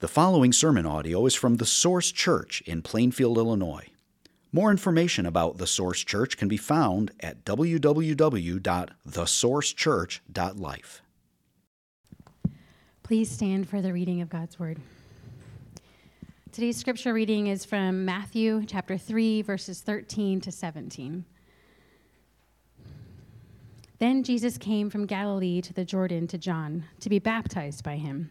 The following sermon audio is from the Source Church in Plainfield, Illinois. More information about the Source Church can be found at www.thesourcechurch.life. Please stand for the reading of God's Word. Today's scripture reading is from Matthew chapter 3, verses 13 to 17. Then Jesus came from Galilee to the Jordan to John to be baptized by him.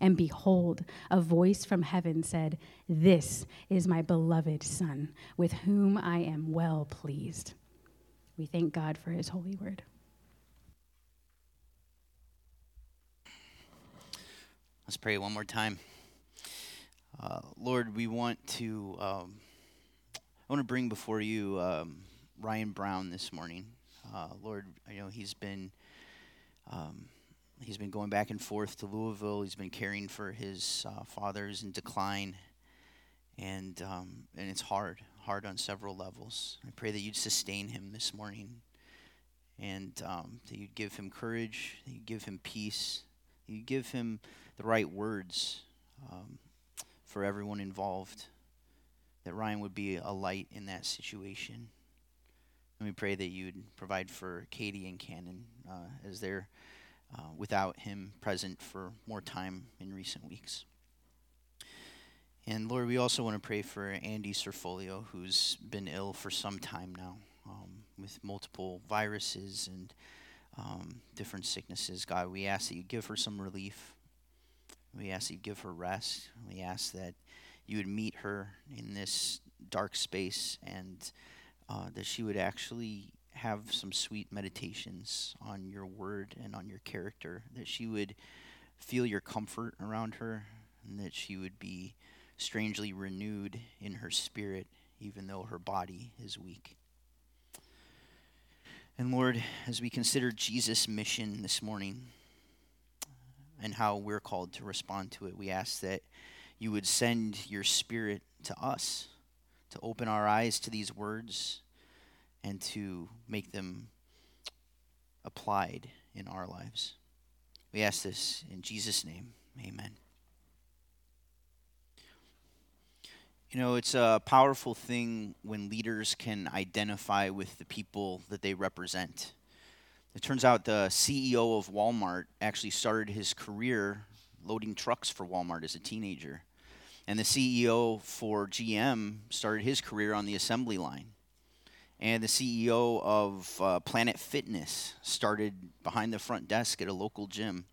And behold, a voice from heaven said, This is my beloved Son, with whom I am well pleased. We thank God for his holy word. Let's pray one more time. Uh, Lord, we want to, um, I want to bring before you um, Ryan Brown this morning. Uh, Lord, I know he's been, um, he's been going back and forth to Louisville. He's been caring for his uh, father's in decline, and um, and it's hard, hard on several levels. I pray that you'd sustain him this morning, and um, that you'd give him courage, that you'd give him peace, that you'd give him the right words. Um, for everyone involved, that Ryan would be a light in that situation. And we pray that you'd provide for Katie and Cannon uh, as they're uh, without him present for more time in recent weeks. And Lord, we also want to pray for Andy Serfolio, who's been ill for some time now um, with multiple viruses and um, different sicknesses. God, we ask that you give her some relief. We ask that you give her rest. We ask that you would meet her in this dark space and uh, that she would actually have some sweet meditations on your word and on your character, that she would feel your comfort around her, and that she would be strangely renewed in her spirit, even though her body is weak. And Lord, as we consider Jesus' mission this morning, uh, and how we're called to respond to it. We ask that you would send your spirit to us to open our eyes to these words and to make them applied in our lives. We ask this in Jesus' name. Amen. You know, it's a powerful thing when leaders can identify with the people that they represent. It turns out the CEO of Walmart actually started his career loading trucks for Walmart as a teenager. And the CEO for GM started his career on the assembly line. And the CEO of uh, Planet Fitness started behind the front desk at a local gym.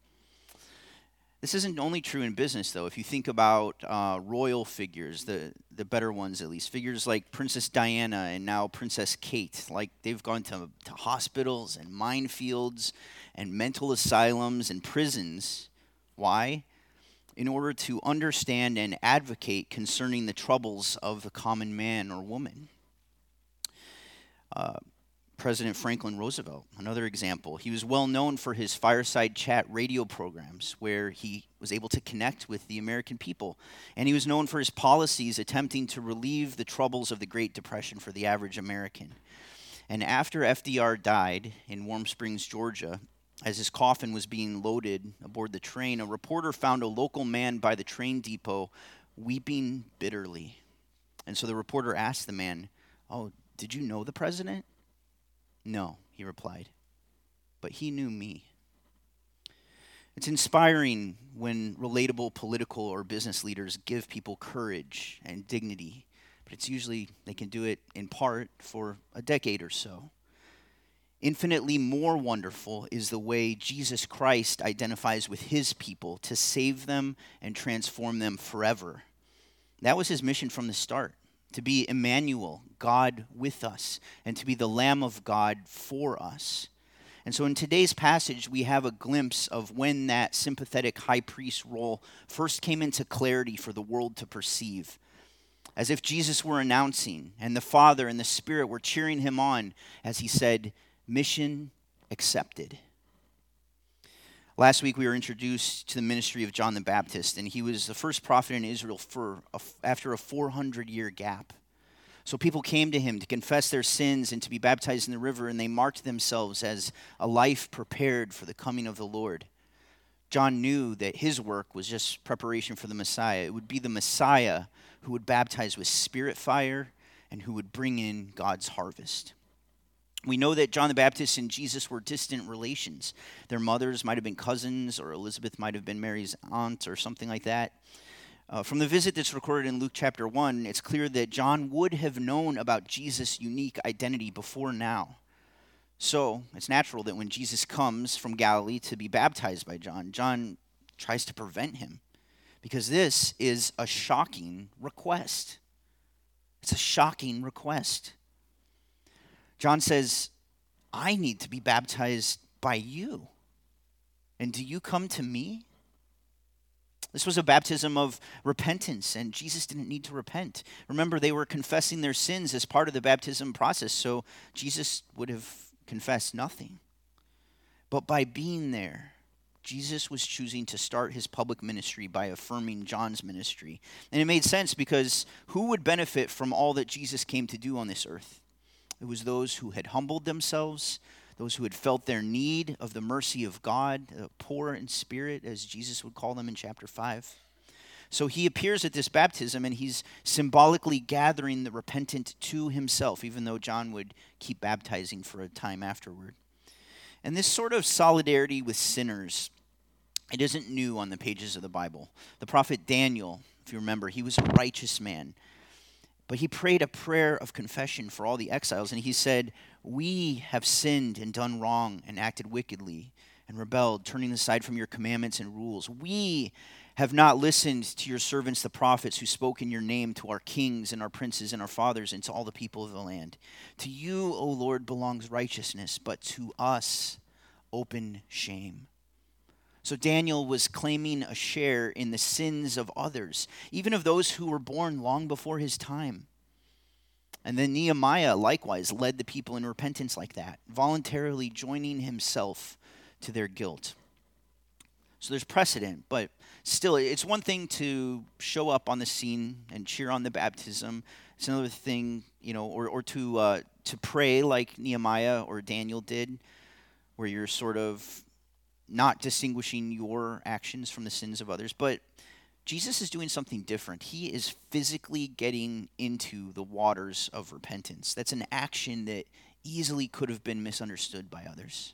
This isn't only true in business, though. If you think about uh, royal figures, the, the better ones at least, figures like Princess Diana and now Princess Kate, like they've gone to, to hospitals and minefields and mental asylums and prisons. Why? In order to understand and advocate concerning the troubles of the common man or woman. Uh, President Franklin Roosevelt, another example. He was well known for his fireside chat radio programs where he was able to connect with the American people. And he was known for his policies attempting to relieve the troubles of the Great Depression for the average American. And after FDR died in Warm Springs, Georgia, as his coffin was being loaded aboard the train, a reporter found a local man by the train depot weeping bitterly. And so the reporter asked the man, Oh, did you know the president? No, he replied, but he knew me. It's inspiring when relatable political or business leaders give people courage and dignity, but it's usually they can do it in part for a decade or so. Infinitely more wonderful is the way Jesus Christ identifies with his people to save them and transform them forever. That was his mission from the start to be Emmanuel, God with us, and to be the Lamb of God for us. And so in today's passage, we have a glimpse of when that sympathetic high priest role first came into clarity for the world to perceive. as if Jesus were announcing, and the Father and the Spirit were cheering him on as he said, Mission accepted. Last week, we were introduced to the ministry of John the Baptist, and he was the first prophet in Israel for a, after a 400 year gap. So people came to him to confess their sins and to be baptized in the river, and they marked themselves as a life prepared for the coming of the Lord. John knew that his work was just preparation for the Messiah. It would be the Messiah who would baptize with spirit fire and who would bring in God's harvest. We know that John the Baptist and Jesus were distant relations. Their mothers might have been cousins, or Elizabeth might have been Mary's aunt, or something like that. Uh, from the visit that's recorded in Luke chapter 1, it's clear that John would have known about Jesus' unique identity before now. So it's natural that when Jesus comes from Galilee to be baptized by John, John tries to prevent him because this is a shocking request. It's a shocking request. John says, I need to be baptized by you. And do you come to me? This was a baptism of repentance, and Jesus didn't need to repent. Remember, they were confessing their sins as part of the baptism process, so Jesus would have confessed nothing. But by being there, Jesus was choosing to start his public ministry by affirming John's ministry. And it made sense because who would benefit from all that Jesus came to do on this earth? It was those who had humbled themselves, those who had felt their need of the mercy of God, uh, poor in spirit, as Jesus would call them in chapter 5. So he appears at this baptism and he's symbolically gathering the repentant to himself, even though John would keep baptizing for a time afterward. And this sort of solidarity with sinners, it isn't new on the pages of the Bible. The prophet Daniel, if you remember, he was a righteous man. But he prayed a prayer of confession for all the exiles, and he said, We have sinned and done wrong and acted wickedly and rebelled, turning aside from your commandments and rules. We have not listened to your servants, the prophets, who spoke in your name to our kings and our princes and our fathers and to all the people of the land. To you, O Lord, belongs righteousness, but to us, open shame. So Daniel was claiming a share in the sins of others, even of those who were born long before his time. And then Nehemiah likewise led the people in repentance like that, voluntarily joining himself to their guilt. So there's precedent, but still, it's one thing to show up on the scene and cheer on the baptism. It's another thing, you know, or, or to, uh, to pray like Nehemiah or Daniel did, where you're sort of not distinguishing your actions from the sins of others, but Jesus is doing something different. He is physically getting into the waters of repentance. That's an action that easily could have been misunderstood by others.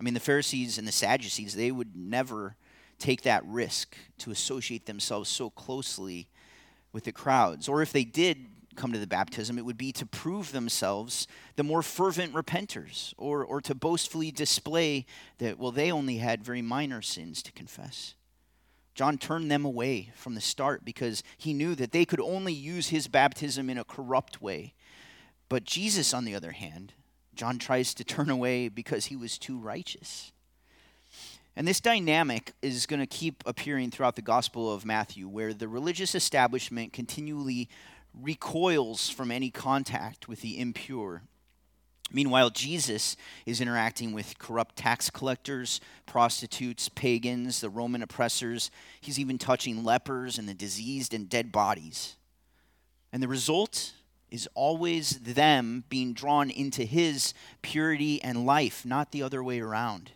I mean, the Pharisees and the Sadducees, they would never take that risk to associate themselves so closely with the crowds. Or if they did come to the baptism, it would be to prove themselves the more fervent repenters, or, or to boastfully display that, well, they only had very minor sins to confess. John turned them away from the start because he knew that they could only use his baptism in a corrupt way. But Jesus, on the other hand, John tries to turn away because he was too righteous. And this dynamic is going to keep appearing throughout the Gospel of Matthew, where the religious establishment continually recoils from any contact with the impure. Meanwhile, Jesus is interacting with corrupt tax collectors, prostitutes, pagans, the Roman oppressors. He's even touching lepers and the diseased and dead bodies. And the result is always them being drawn into his purity and life, not the other way around.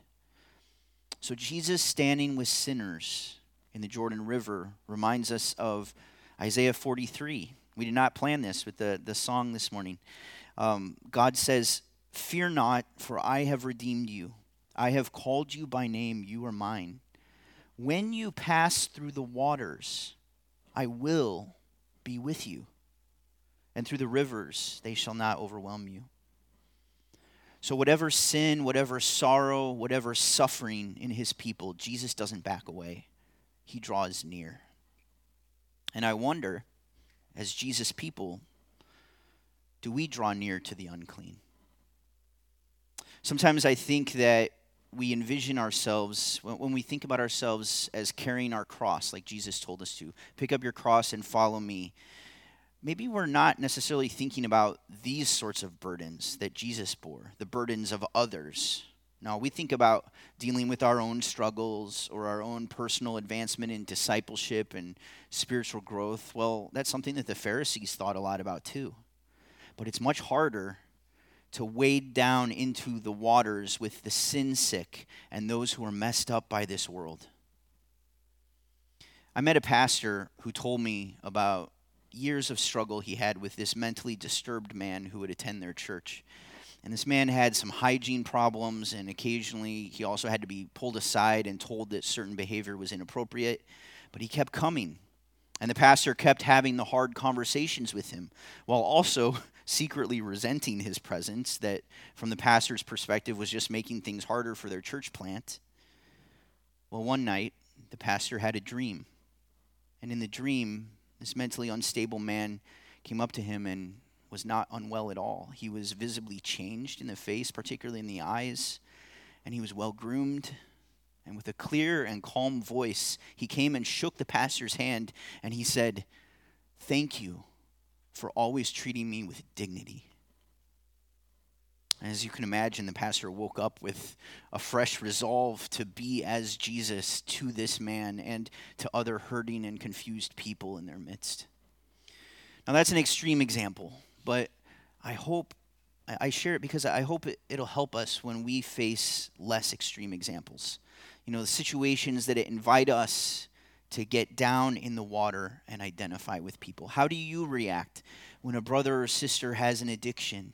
So, Jesus standing with sinners in the Jordan River reminds us of Isaiah 43 we did not plan this with the, the song this morning. Um, God says, Fear not, for I have redeemed you. I have called you by name, you are mine. When you pass through the waters, I will be with you. And through the rivers, they shall not overwhelm you. So, whatever sin, whatever sorrow, whatever suffering in his people, Jesus doesn't back away. He draws near. And I wonder as Jesus' people, do we draw near to the unclean? Sometimes I think that we envision ourselves, when we think about ourselves as carrying our cross, like Jesus told us to, pick up your cross and follow me. maybe we're not necessarily thinking about these sorts of burdens that Jesus bore, the burdens of others. No, we think about dealing with our own struggles or our own personal advancement in discipleship and spiritual growth. Well, that's something that the Pharisees thought a lot about too. But it's much harder to wade down into the waters with the sin sick and those who are messed up by this world. I met a pastor who told me about years of struggle he had with this mentally disturbed man who would attend their church. And this man had some hygiene problems, and occasionally he also had to be pulled aside and told that certain behavior was inappropriate. But he kept coming. And the pastor kept having the hard conversations with him while also secretly resenting his presence, that from the pastor's perspective was just making things harder for their church plant. Well, one night, the pastor had a dream. And in the dream, this mentally unstable man came up to him and was not unwell at all. He was visibly changed in the face, particularly in the eyes, and he was well groomed. And with a clear and calm voice, he came and shook the pastor's hand and he said, Thank you for always treating me with dignity. As you can imagine, the pastor woke up with a fresh resolve to be as Jesus to this man and to other hurting and confused people in their midst. Now, that's an extreme example, but I hope I share it because I hope it, will help us when we face less extreme examples. You know, the situations that invite us to get down in the water and identify with people. How do you react when a brother or sister has an addiction?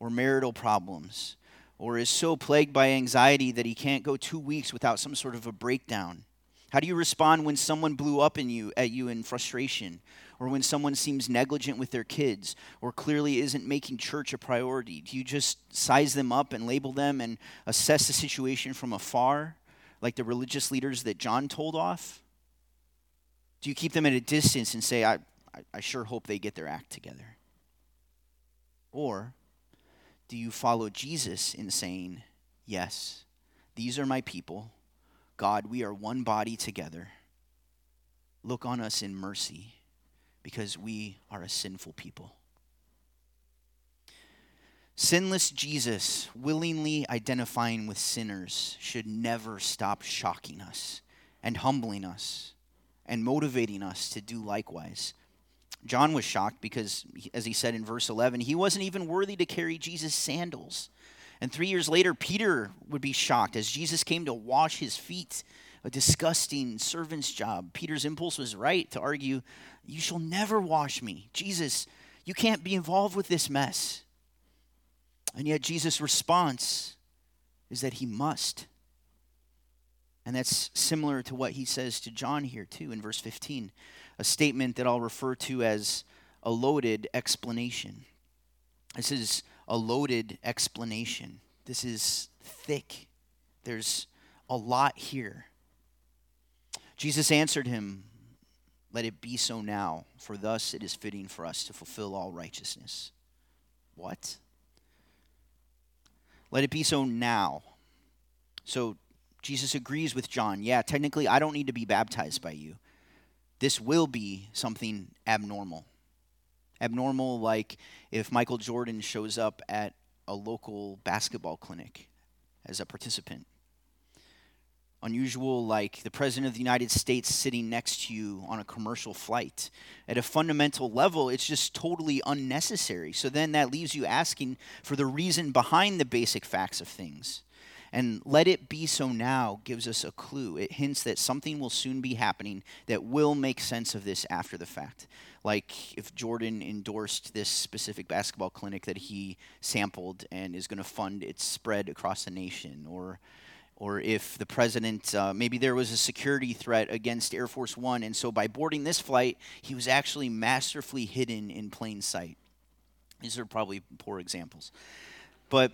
or marital problems or is so plagued by anxiety that he can't go two weeks without some sort of a breakdown? How do you respond when someone blew up in you at you in frustration, or when someone seems negligent with their kids, or clearly isn't making church a priority? Do you just size them up and label them and assess the situation from afar, like the religious leaders that John told off? Do you keep them at a distance and say, I, I, sure hope they get their act together? Or do you follow Jesus in saying, Yes, these are my people. God, we are one body together. Look on us in mercy because we are a sinful people. Sinless Jesus, willingly identifying with sinners, should never stop shocking us and humbling us and motivating us to do likewise. John was shocked because, as he said in verse 11, he wasn't even worthy to carry Jesus' sandals. And three years later, Peter would be shocked as Jesus came to wash his feet, a disgusting servant's job. Peter's impulse was right to argue, You shall never wash me. Jesus, you can't be involved with this mess. And yet, Jesus' response is that he must. And that's similar to what he says to John here, too, in verse 15 a statement that I'll refer to as a loaded explanation. This is a loaded explanation. This is thick. There's a lot here. Jesus answered him, Let it be so now, for thus it is fitting for us to fulfill all righteousness. What? Let it be so now. So Jesus agrees with John. Yeah, technically, I don't need to be baptized by you this will be something abnormal. Abnormal, like if Michael Jordan shows up at a local basketball clinic as a participant. Unusual, like the President of the United States sitting next to you on a commercial flight. At a fundamental level, it's just totally unnecessary. So then that leaves you asking for the reason behind the basic facts of things. And let it be so now gives us a clue. It hints that something will soon be happening that will make sense of this after the fact. Like if Jordan endorsed this specific basketball clinic that he sampled and is going to fund its spread across the nation, or or if the president, uh, maybe there was a security threat against Air Force One, and so by boarding this flight, he was actually masterfully hidden in plain sight. These are probably poor examples. But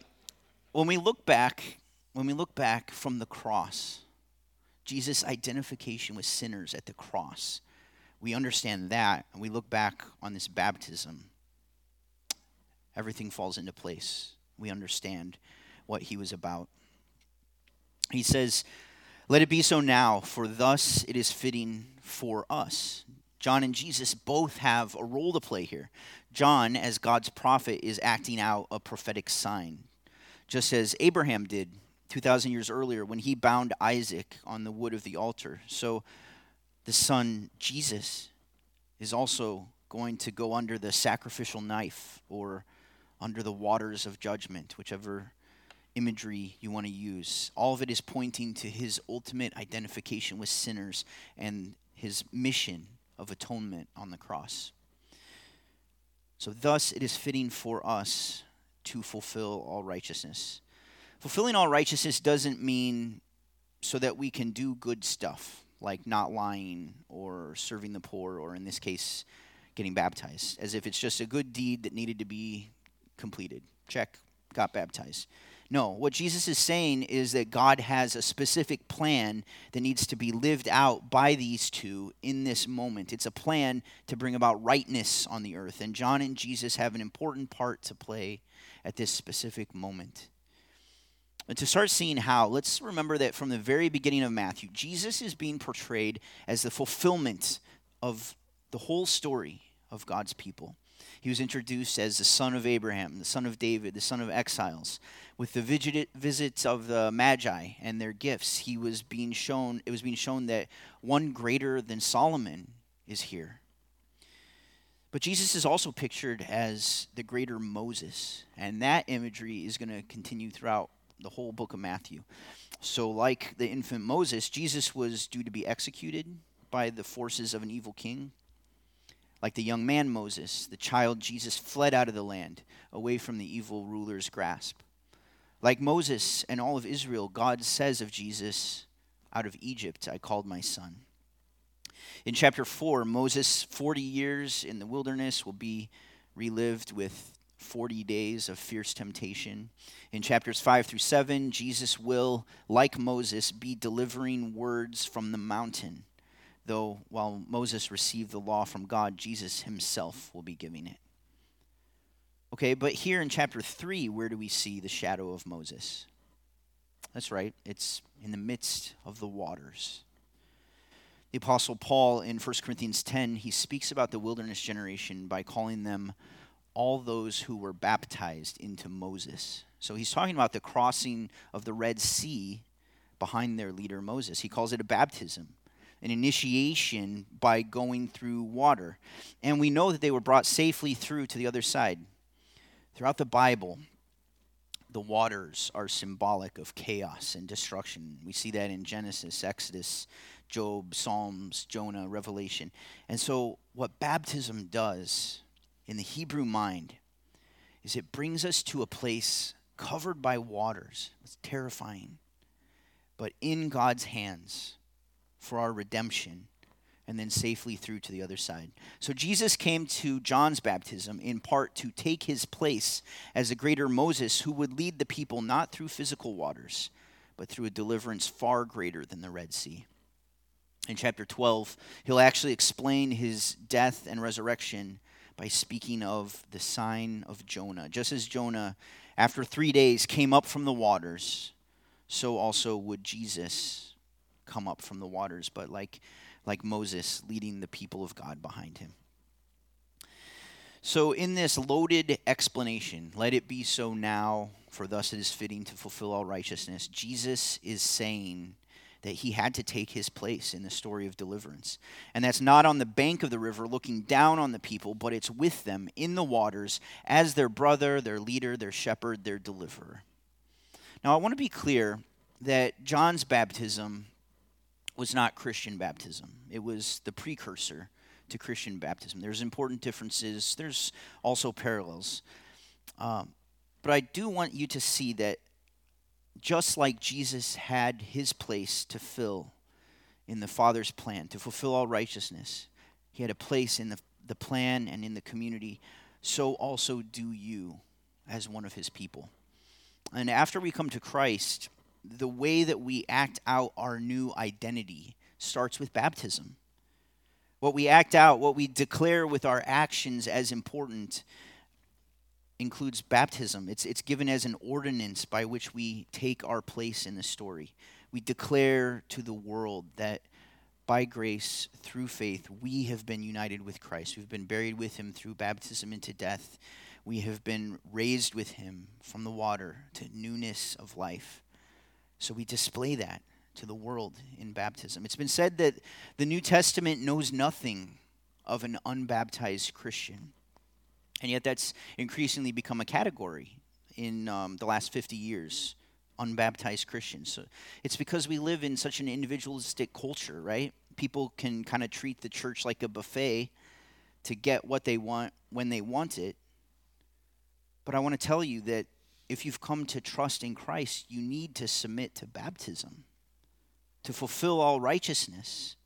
when we look back when we look back from the cross, Jesus' identification with sinners at the cross, we understand that, and we look back on this baptism, everything falls into place. We understand what he was about. He says, Let it be so now, for thus it is fitting for us. John and Jesus both have a role to play here. John, as God's prophet, is acting out a prophetic sign, just as Abraham did 2,000 years earlier when he bound Isaac on the wood of the altar. So the son, Jesus, is also going to go under the sacrificial knife or under the waters of judgment, whichever imagery you want to use. All of it is pointing to his ultimate identification with sinners and his mission of atonement on the cross. So, thus, it is fitting for us to fulfill all righteousness. Fulfilling all righteousness doesn't mean so that we can do good stuff, like not lying or serving the poor, or in this case, getting baptized, as if it's just a good deed that needed to be completed. Check, got baptized. No, what Jesus is saying is that God has a specific plan that needs to be lived out by these two in this moment. It's a plan to bring about rightness on the earth. And John and Jesus have an important part to play at this specific moment. And to start seeing how, let's remember that from the very beginning of Matthew, Jesus is being portrayed as the fulfillment of the whole story of God's people. He was introduced as the son of Abraham, the son of David, the son of exiles. With the visits of the Magi and their gifts, he was being shown, it was being shown that one greater than Solomon is here. But Jesus is also pictured as the greater Moses, and that imagery is going to continue throughout the whole book of Matthew. So, like the infant Moses, Jesus was due to be executed by the forces of an evil king. Like the young man Moses, the child Jesus fled out of the land, away from the evil ruler's grasp. Like Moses and all of Israel, God says of Jesus, Out of Egypt I called my son. In chapter 4, Moses' 40 years in the wilderness will be relived with 40 days of fierce temptation. In chapters 5 through 7, Jesus will, like Moses, be delivering words from the mountain though while Moses received the law from God, Jesus himself will be giving it. Okay, but here in chapter 3, where do we see the shadow of Moses? That's right, it's in the midst of the waters. The Apostle Paul in 1 Corinthians 10, he speaks about the wilderness generation by calling them all those who were baptized into Moses. So he's talking about the crossing of the Red Sea behind their leader Moses. He calls it a baptism an initiation by going through water. And we know that they were brought safely through to the other side. Throughout the Bible, the waters are symbolic of chaos and destruction. We see that in Genesis, Exodus, Job, Psalms, Jonah, Revelation. And so, what baptism does in the Hebrew mind is it brings us to a place covered by waters. It's terrifying, but in God's hands for our redemption and then safely through to the other side. So Jesus came to John's baptism in part to take his place as a greater Moses who would lead the people not through physical waters, but through a deliverance far greater than the Red Sea. In chapter 12, he'll actually explain his death and resurrection by speaking of the sign of Jonah. Just as Jonah, after three days, came up from the waters, so also would Jesus come up from the waters, but like, like Moses leading the people of God behind him. So, in this loaded explanation, let it be so now, for thus it is fitting to fulfill all righteousness, Jesus is saying that he had to take his place in the story of deliverance. And that's not on the bank of the river looking down on the people, but it's with them in the waters as their brother, their leader, their shepherd, their deliverer. Now, I want to be clear that John's baptism was not Christian baptism. It was the precursor to Christian baptism. There's important differences. There's also parallels. Um, but I do want you to see that just like Jesus had his place to fill in the Father's plan, to fulfill all righteousness, he had a place in the, the plan and in the community, so also do you as one of his people. And after we come to Christ, the way that we act out our new identity starts with baptism. What we act out, what we declare with our actions as important, includes baptism. It's, it's given as an ordinance by which we take our place in the story. We declare to the world that by grace through faith, we have been united with Christ. We've been buried with him through baptism into death. We have been raised with him from the water to newness of life. So we display that to the world in baptism. It's been said that the New Testament knows nothing of an unbaptized Christian. And yet, that's increasingly become a category in um, the last 50 years unbaptized Christians. So it's because we live in such an individualistic culture, right? People can kind of treat the church like a buffet to get what they want when they want it. But I want to tell you that if you've come to trust in Christ, you need to submit to baptism to fulfill all righteousness.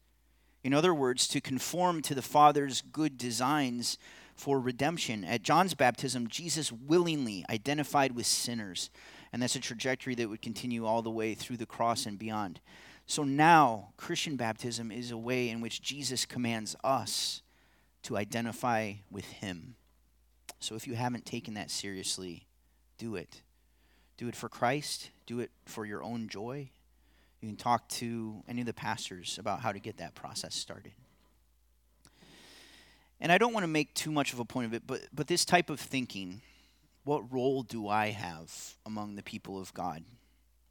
In other words, to conform to the Father's good designs for redemption. At John's baptism, Jesus willingly identified with sinners and that's a trajectory that would continue all the way through the cross and beyond. So now, Christian baptism is a way in which Jesus commands us to identify with Him. So if you haven't taken that seriously, do it. Do it for Christ, do it for your own joy. You can talk to any of the pastors about how to get that process started. And I don't want to make too much of a point of it, but, but this type of thinking, what role do I have among the people of God?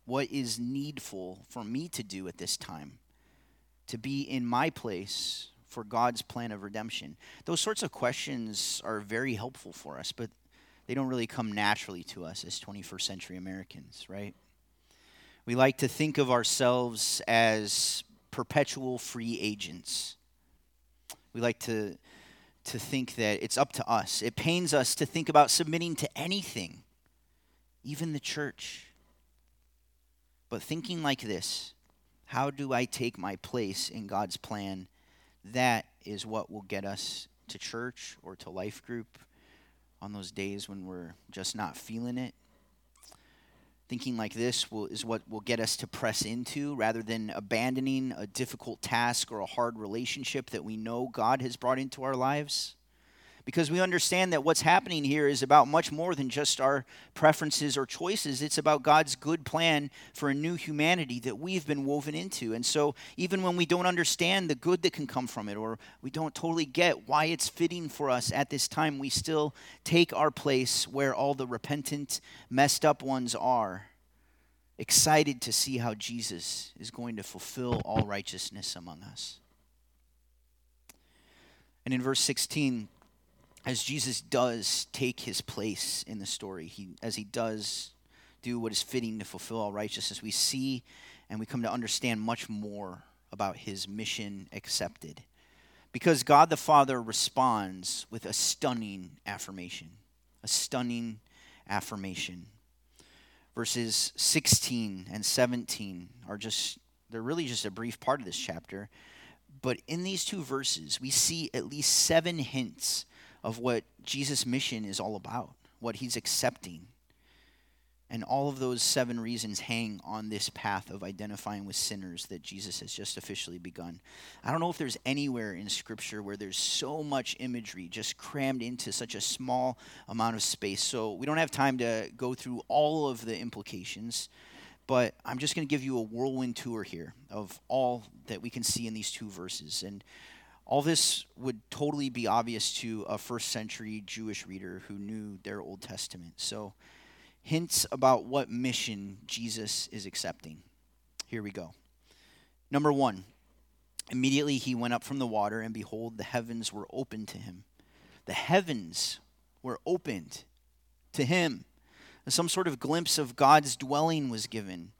What is needful for me to do at this time? To be in my place for God's plan of redemption? Those sorts of questions are very helpful for us, but they don't really come naturally to us as 21st century Americans, right? We like to think of ourselves as perpetual free agents. We like to to think that it's up to us. It pains us to think about submitting to anything, even the church. But thinking like this, how do I take my place in God's plan? That is what will get us to church or to life group on those days when we're just not feeling it Thinking like this will, is what will get us to press into rather than abandoning a difficult task or a hard relationship that we know God has brought into our lives. Because we understand that what's happening here is about much more than just our preferences or choices. It's about God's good plan for a new humanity that we've been woven into. And so, even when we don't understand the good that can come from it, or we don't totally get why it's fitting for us at this time, we still take our place where all the repentant, messed up ones are excited to see how Jesus is going to fulfill all righteousness among us. And in verse 16, as Jesus does take his place in the story, he, as he does do what is fitting to fulfill all righteousness, we see and we come to understand much more about his mission accepted. Because God the Father responds with a stunning affirmation. A stunning affirmation. Verses 16 and 17 are just, they're really just a brief part of this chapter. But in these two verses, we see at least seven hints of what Jesus' mission is all about, what he's accepting. And all of those seven reasons hang on this path of identifying with sinners that Jesus has just officially begun. I don't know if there's anywhere in Scripture where there's so much imagery just crammed into such a small amount of space. So we don't have time to go through all of the implications, but I'm just going to give you a whirlwind tour here of all that we can see in these two verses. And all this would totally be obvious to a first century Jewish reader who knew their Old Testament. So, hints about what mission Jesus is accepting. Here we go. Number one, immediately he went up from the water, and behold, the heavens were opened to him. The heavens were opened to him. Some sort of glimpse of God's dwelling was given.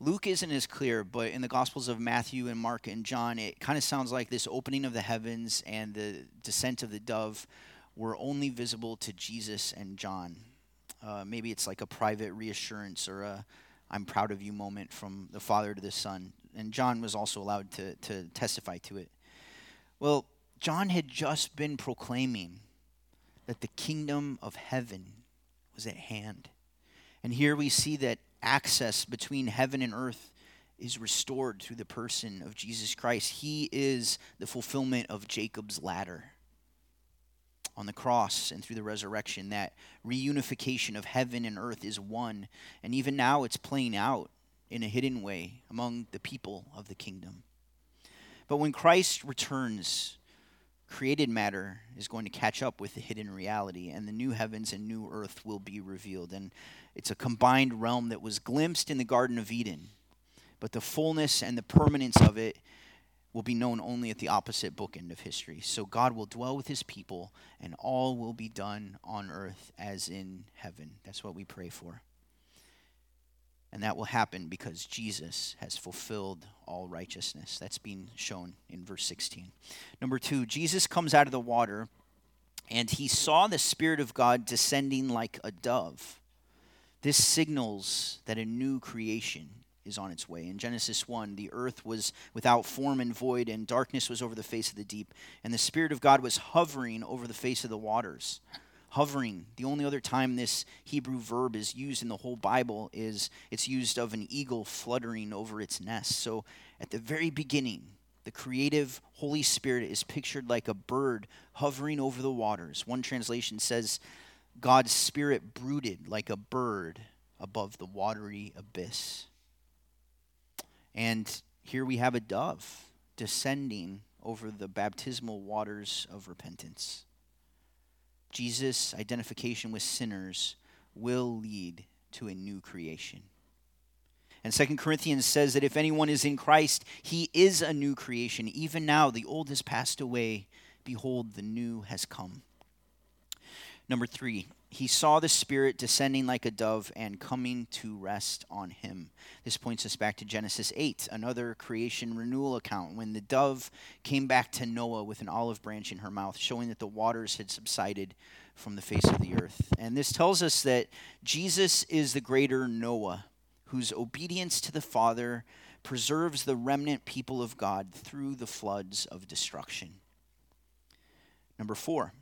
Luke isn't as clear, but in the Gospels of Matthew and Mark and John, it kind of sounds like this opening of the heavens and the descent of the dove were only visible to Jesus and John. Uh, maybe it's like a private reassurance or a I'm proud of you moment from the Father to the Son. And John was also allowed to, to testify to it. Well, John had just been proclaiming that the kingdom of heaven was at hand. And here we see that access between heaven and earth is restored through the person of Jesus Christ. He is the fulfillment of Jacob's ladder. On the cross and through the resurrection, that reunification of heaven and earth is one. And even now it's playing out in a hidden way among the people of the kingdom. But when Christ returns, created matter is going to catch up with the hidden reality, and the new heavens and new earth will be revealed. And it's a combined realm that was glimpsed in the Garden of Eden, but the fullness and the permanence of it will be known only at the opposite bookend of history. So God will dwell with his people, and all will be done on earth as in heaven. That's what we pray for. And that will happen because Jesus has fulfilled all righteousness. That's being shown in verse 16. Number two, Jesus comes out of the water, and he saw the Spirit of God descending like a dove. This signals that a new creation is on its way. In Genesis 1, the earth was without form and void, and darkness was over the face of the deep, and the Spirit of God was hovering over the face of the waters. Hovering. The only other time this Hebrew verb is used in the whole Bible is it's used of an eagle fluttering over its nest. So at the very beginning, the creative Holy Spirit is pictured like a bird hovering over the waters. One translation says, God's Spirit brooded like a bird above the watery abyss. And here we have a dove descending over the baptismal waters of repentance. Jesus' identification with sinners will lead to a new creation. And Second Corinthians says that if anyone is in Christ, he is a new creation. Even now, the old has passed away. Behold, the new has come. Number three, he saw the Spirit descending like a dove and coming to rest on him. This points us back to Genesis 8, another creation renewal account, when the dove came back to Noah with an olive branch in her mouth, showing that the waters had subsided from the face of the earth. And this tells us that Jesus is the greater Noah, whose obedience to the Father preserves the remnant people of God through the floods of destruction. Number four,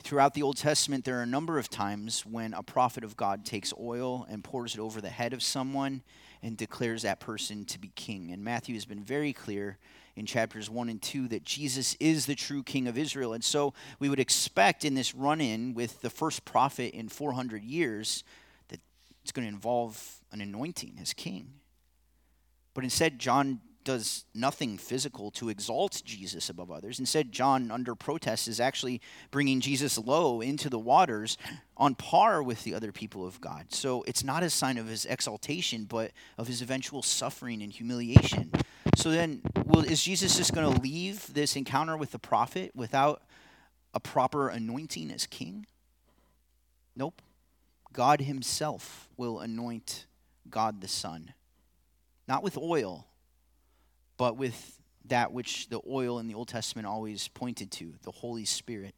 Throughout the Old Testament, there are a number of times when a prophet of God takes oil and pours it over the head of someone and declares that person to be king. And Matthew has been very clear in chapters 1 and 2 that Jesus is the true king of Israel. And so we would expect in this run in with the first prophet in 400 years that it's going to involve an anointing as king. But instead, John does nothing physical to exalt Jesus above others. Instead, John, under protest, is actually bringing Jesus low into the waters on par with the other people of God. So it's not a sign of his exaltation, but of his eventual suffering and humiliation. So then, well, is Jesus just going to leave this encounter with the prophet without a proper anointing as king? Nope. God himself will anoint God the Son. Not with oil, but with that which the oil in the Old Testament always pointed to the Holy Spirit.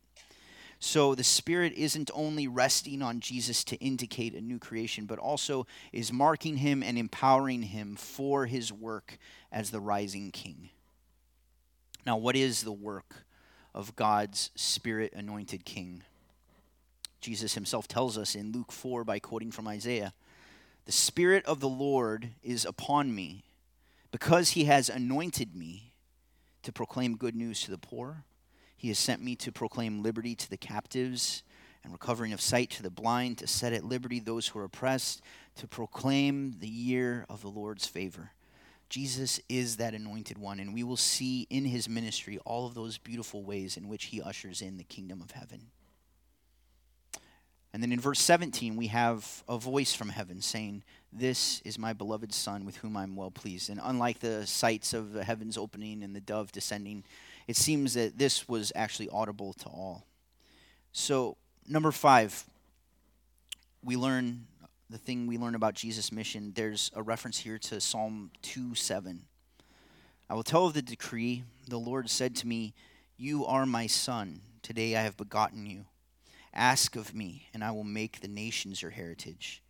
So the Spirit isn't only resting on Jesus to indicate a new creation, but also is marking him and empowering him for his work as the rising king. Now, what is the work of God's Spirit anointed king? Jesus himself tells us in Luke 4 by quoting from Isaiah The Spirit of the Lord is upon me because he has anointed me to proclaim good news to the poor, he has sent me to proclaim liberty to the captives and recovering of sight to the blind, to set at liberty those who are oppressed, to proclaim the year of the Lord's favor. Jesus is that anointed one, and we will see in his ministry all of those beautiful ways in which he ushers in the kingdom of heaven. And then in verse 17, we have a voice from heaven saying, This is my beloved Son with whom I'm well pleased. And unlike the sights of the heavens opening and the dove descending, it seems that this was actually audible to all. So, number five, we learn the thing we learn about Jesus' mission. There's a reference here to Psalm 2 7. I will tell of the decree. The Lord said to me, You are my son. Today I have begotten you. Ask of me, and I will make the nations your heritage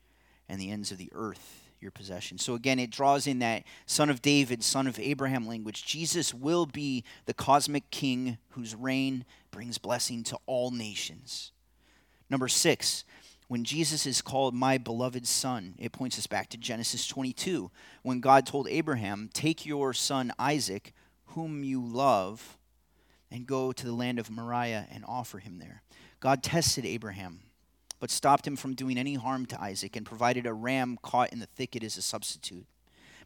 and the ends of the earth your possession. So again, it draws in that son of David, son of Abraham language. Jesus will be the cosmic king whose reign brings blessing to all nations. Number six, when Jesus is called my beloved son, it points us back to Genesis 22, when God told Abraham, Take your son Isaac, whom you love, and go to the land of Moriah and offer him there. God tested Abraham, but stopped him from doing any harm to Isaac and provided a ram caught in the thicket as a substitute.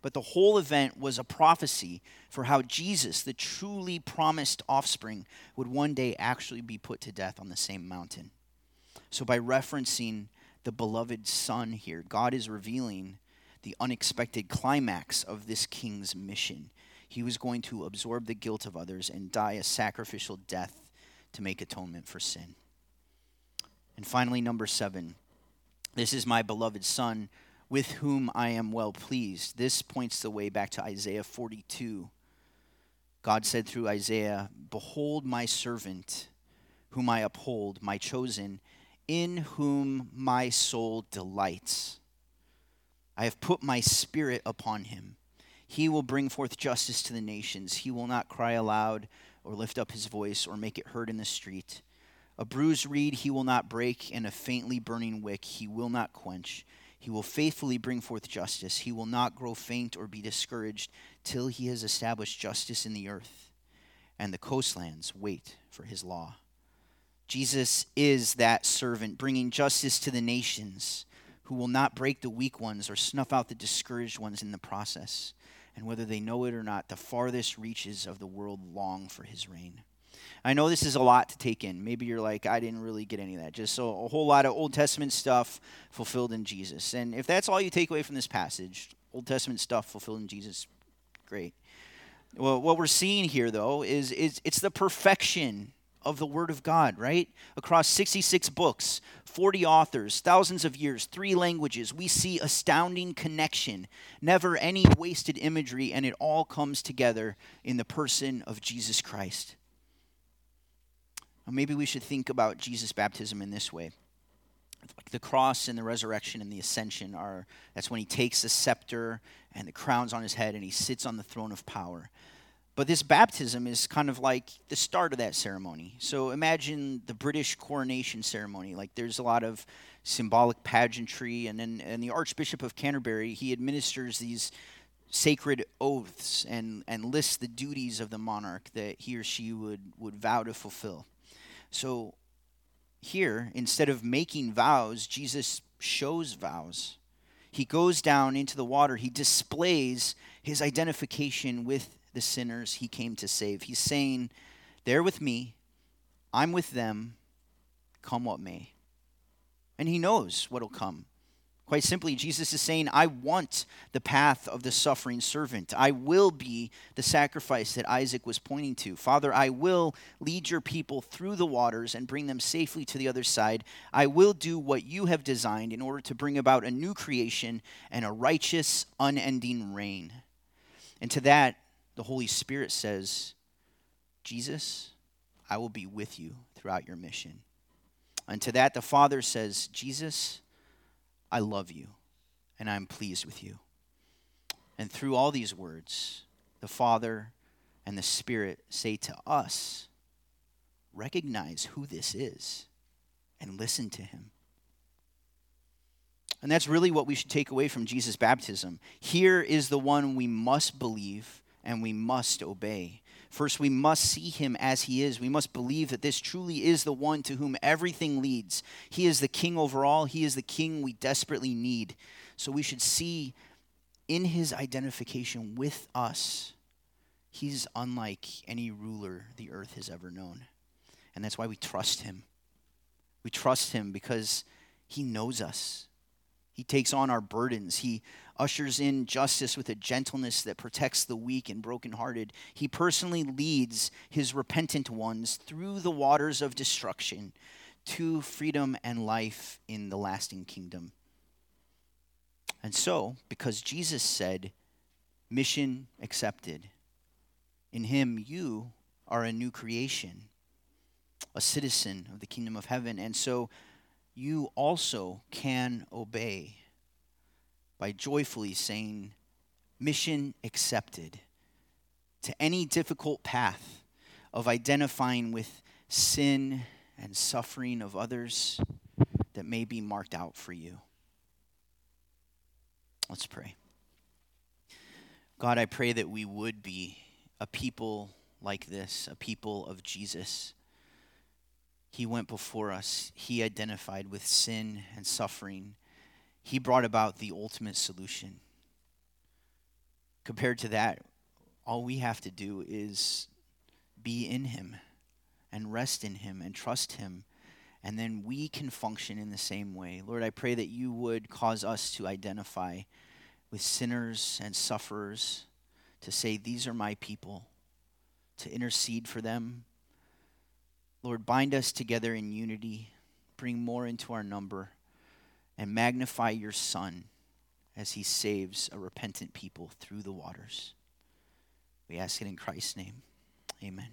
but the whole event was a prophecy for how Jesus, the truly promised offspring, would one day actually be put to death on the same mountain. So, by referencing the beloved Son here, God is revealing the unexpected climax of this king's mission. He was going to absorb the guilt of others and die a sacrificial death to make atonement for sin. And finally, number seven this is my beloved Son, with whom I am well pleased. This points the way back to Isaiah 42. God said through Isaiah, Behold my servant, whom I uphold, my chosen, in whom my soul delights. I have put my spirit upon him. He will bring forth justice to the nations. He will not cry aloud or lift up his voice or make it heard in the street. A bruised reed he will not break, and a faintly burning wick he will not quench. He will faithfully bring forth justice. He will not grow faint or be discouraged till he has established justice in the earth, and the coastlands wait for his law. Jesus is that servant, bringing justice to the nations, who will not break the weak ones or snuff out the discouraged ones in the process. And whether they know it or not, the farthest reaches of the world long for his reign. I know this is a lot to take in. Maybe you're like, I didn't really get any of that. Just so a whole lot of Old Testament stuff fulfilled in Jesus. And if that's all you take away from this passage, Old Testament stuff fulfilled in Jesus, great. Well, what we're seeing here, though, is, is it's the perfection of the Word of God, right? Across 66 books, 40 authors, thousands of years, three languages, we see astounding connection, never any wasted imagery, and it all comes together in the person of Jesus Christ. Maybe we should think about Jesus' baptism in this way. Like The cross and the resurrection and the ascension are that's when he takes the scepter and the crowns on his head and he sits on the throne of power. But this baptism is kind of like the start of that ceremony. So imagine the British coronation ceremony. Like there's a lot of symbolic pageantry, and then and the Archbishop of Canterbury he administers these sacred oaths and and lists the duties of the monarch that he or she would would vow to fulfill. So here, instead of making vows, Jesus shows vows. He goes down into the water. He displays his identification with the sinners he came to save. He's saying, They're with me, I'm with them, come what may. And he knows what'll come. Quite simply, Jesus is saying, I want the path of the suffering servant. I will be the sacrifice that Isaac was pointing to. Father, I will lead your people through the waters and bring them safely to the other side. I will do what you have designed in order to bring about a new creation and a righteous, unending reign. And to that, the Holy Spirit says, Jesus, I will be with you throughout your mission. And to that, the Father says, Jesus, I love you and I'm pleased with you. And through all these words, the Father and the Spirit say to us, recognize who this is and listen to him. And that's really what we should take away from Jesus' baptism. Here is the one we must believe and we must obey. First, we must see him as he is. We must believe that this truly is the one to whom everything leads. He is the king over all, he is the king we desperately need. So we should see in his identification with us, he's unlike any ruler the earth has ever known. And that's why we trust him. We trust him because he knows us. He takes on our burdens. He ushers in justice with a gentleness that protects the weak and brokenhearted. He personally leads his repentant ones through the waters of destruction to freedom and life in the lasting kingdom. And so, because Jesus said, mission accepted, in him you are a new creation, a citizen of the kingdom of heaven. And so you also can obey by joyfully saying, Mission accepted to any difficult path of identifying with sin and suffering of others that may be marked out for you. Let's pray. God, I pray that we would be a people like this, a people of Jesus. He went before us, He identified with sin and suffering he brought about the ultimate solution. compared to that, all we have to do is be in Him and rest in Him and trust Him. And then we can function in the same way. Lord, I pray that you would cause us to identify with sinners and sufferers, to say, These are my people, to intercede for them. Lord, bind us together in unity, bring more into our number, and magnify your Son as he saves a repentant people through the waters. We ask it in Christ's name. Amen.